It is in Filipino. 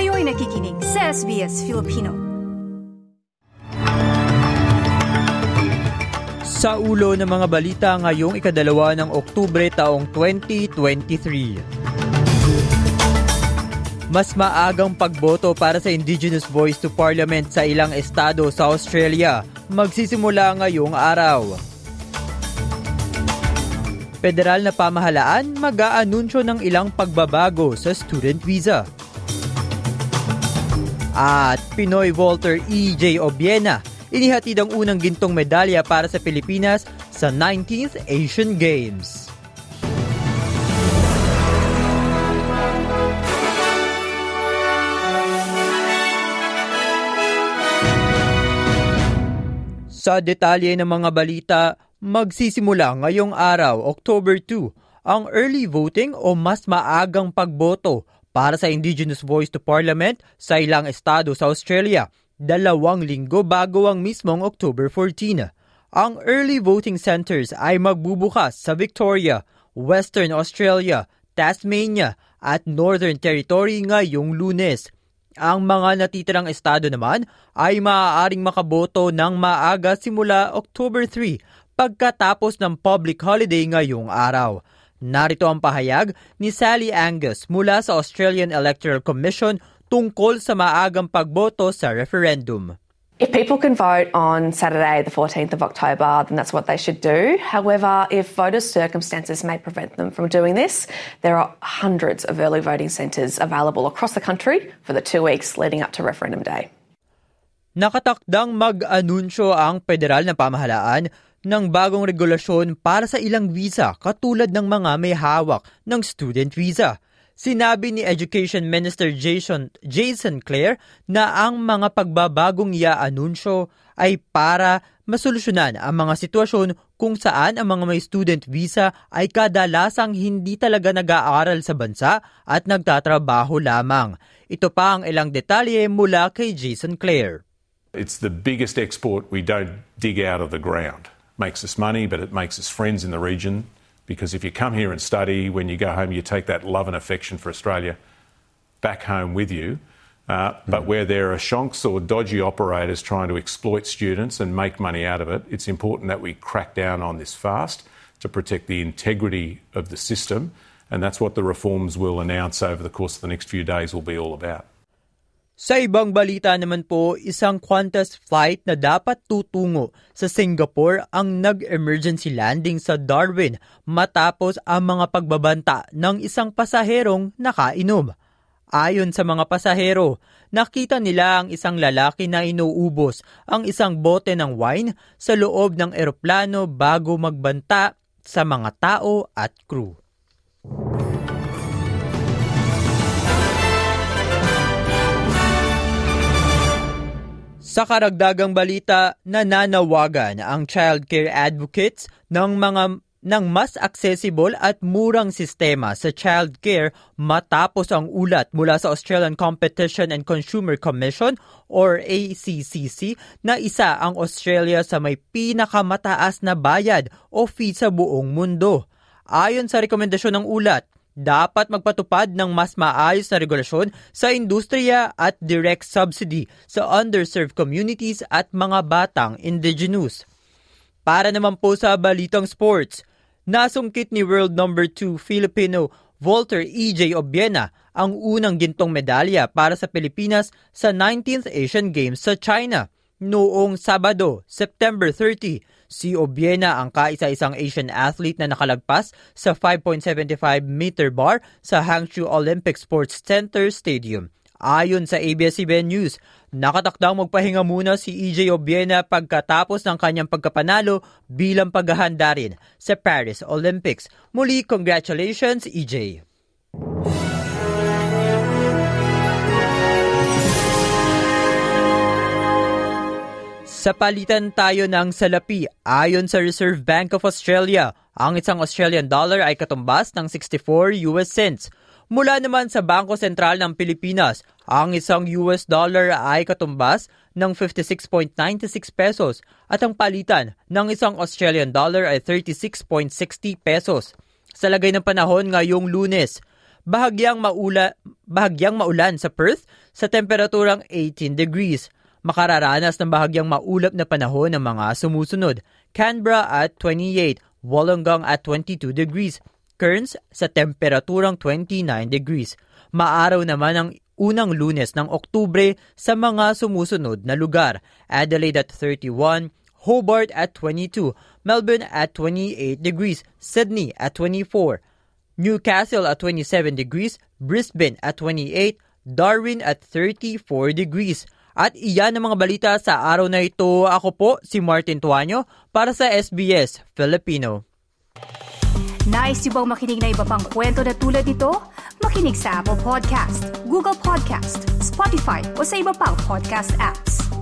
Kayo'y nakikinig sa SBS Filipino. Sa ulo ng mga balita ngayong ikadalawa ng Oktubre taong 2023. Mas maagang pagboto para sa Indigenous Voice to Parliament sa ilang estado sa Australia magsisimula ngayong araw. Federal na pamahalaan mag-aanunsyo ng ilang pagbabago sa student visa. At Pinoy Walter E.J. Obiena, inihatid ang unang gintong medalya para sa Pilipinas sa 19th Asian Games. Sa detalye ng mga balita, Magsisimula ngayong araw, October 2, ang early voting o mas maagang pagboto para sa Indigenous Voice to Parliament sa ilang estado sa Australia, dalawang linggo bago ang mismong October 14. Ang early voting centers ay magbubukas sa Victoria, Western Australia, Tasmania at Northern Territory ngayong lunes. Ang mga natitirang estado naman ay maaaring makaboto ng maaga simula October 3 pagkatapos ng public holiday ngayong araw. Narito ang pahayag ni Sally Angus mula sa Australian Electoral Commission tungkol sa maagang pagboto sa referendum. If people can vote on Saturday, the 14th of October, then that's what they should do. However, if voters' circumstances may prevent them from doing this, there are hundreds of early voting centres available across the country for the two weeks leading up to referendum day. Nakatakdang mag-anunsyo ang federal na pamahalaan ng bagong regulasyon para sa ilang visa katulad ng mga may hawak ng student visa. Sinabi ni Education Minister Jason, Jason Clare na ang mga pagbabagong ia-anunsyo ay para masolusyonan ang mga sitwasyon kung saan ang mga may student visa ay kadalasang hindi talaga nag-aaral sa bansa at nagtatrabaho lamang. Ito pa ang ilang detalye mula kay Jason Clare. It's the biggest export we don't dig out of the ground. Makes us money, but it makes us friends in the region. Because if you come here and study, when you go home, you take that love and affection for Australia back home with you. Uh, but where there are shonks or dodgy operators trying to exploit students and make money out of it, it's important that we crack down on this fast to protect the integrity of the system. And that's what the reforms we'll announce over the course of the next few days will be all about. Sa ibang balita naman po, isang Qantas flight na dapat tutungo sa Singapore ang nag-emergency landing sa Darwin matapos ang mga pagbabanta ng isang pasaherong nakainom. Ayon sa mga pasahero, nakita nila ang isang lalaki na inuubos ang isang bote ng wine sa loob ng eroplano bago magbanta sa mga tao at crew. Sa karagdagang balita, nananawagan ang child care advocates ng mga ng mas accessible at murang sistema sa child care matapos ang ulat mula sa Australian Competition and Consumer Commission or ACCC na isa ang Australia sa may pinakamataas na bayad o fee sa buong mundo. Ayon sa rekomendasyon ng ulat, dapat magpatupad ng mas maayos na regulasyon sa industriya at direct subsidy sa underserved communities at mga batang indigenous. Para naman po sa balitang sports, nasungkit ni world number 2 Filipino Walter E.J. Obiena ang unang gintong medalya para sa Pilipinas sa 19th Asian Games sa China noong Sabado, September 30 Si Obiena ang kaisa-isang Asian athlete na nakalagpas sa 5.75 meter bar sa Hangzhou Olympic Sports Center Stadium. Ayon sa ABS-CBN News, nakatakdang magpahinga muna si EJ Obiena pagkatapos ng kanyang pagkapanalo bilang paghahanda rin sa Paris Olympics. Muli, congratulations EJ! Sa palitan tayo ng salapi, ayon sa Reserve Bank of Australia, ang isang Australian dollar ay katumbas ng 64 US cents. Mula naman sa Bangko Sentral ng Pilipinas, ang isang US dollar ay katumbas ng 56.96 pesos at ang palitan ng isang Australian dollar ay 36.60 pesos. Sa lagay ng panahon ngayong lunes, Bahagyang, maula, bahagyang maulan sa Perth sa temperaturang 18 degrees. Makararanas ng bahagyang maulap na panahon ng mga sumusunod. Canberra at 28, Wollongong at 22 degrees. Cairns sa temperaturang 29 degrees. Maaraw naman ang unang lunes ng Oktubre sa mga sumusunod na lugar. Adelaide at 31, Hobart at 22, Melbourne at 28 degrees, Sydney at 24, Newcastle at 27 degrees, Brisbane at 28, Darwin at 34 degrees. At iyan ang mga balita sa araw na ito. Ako po si Martin Tuanyo para sa SBS Filipino. Nice yung bang makinig na iba pang kwento na tulad ito? Makinig sa Apple Podcast, Google Podcast, Spotify o sa iba pang podcast apps.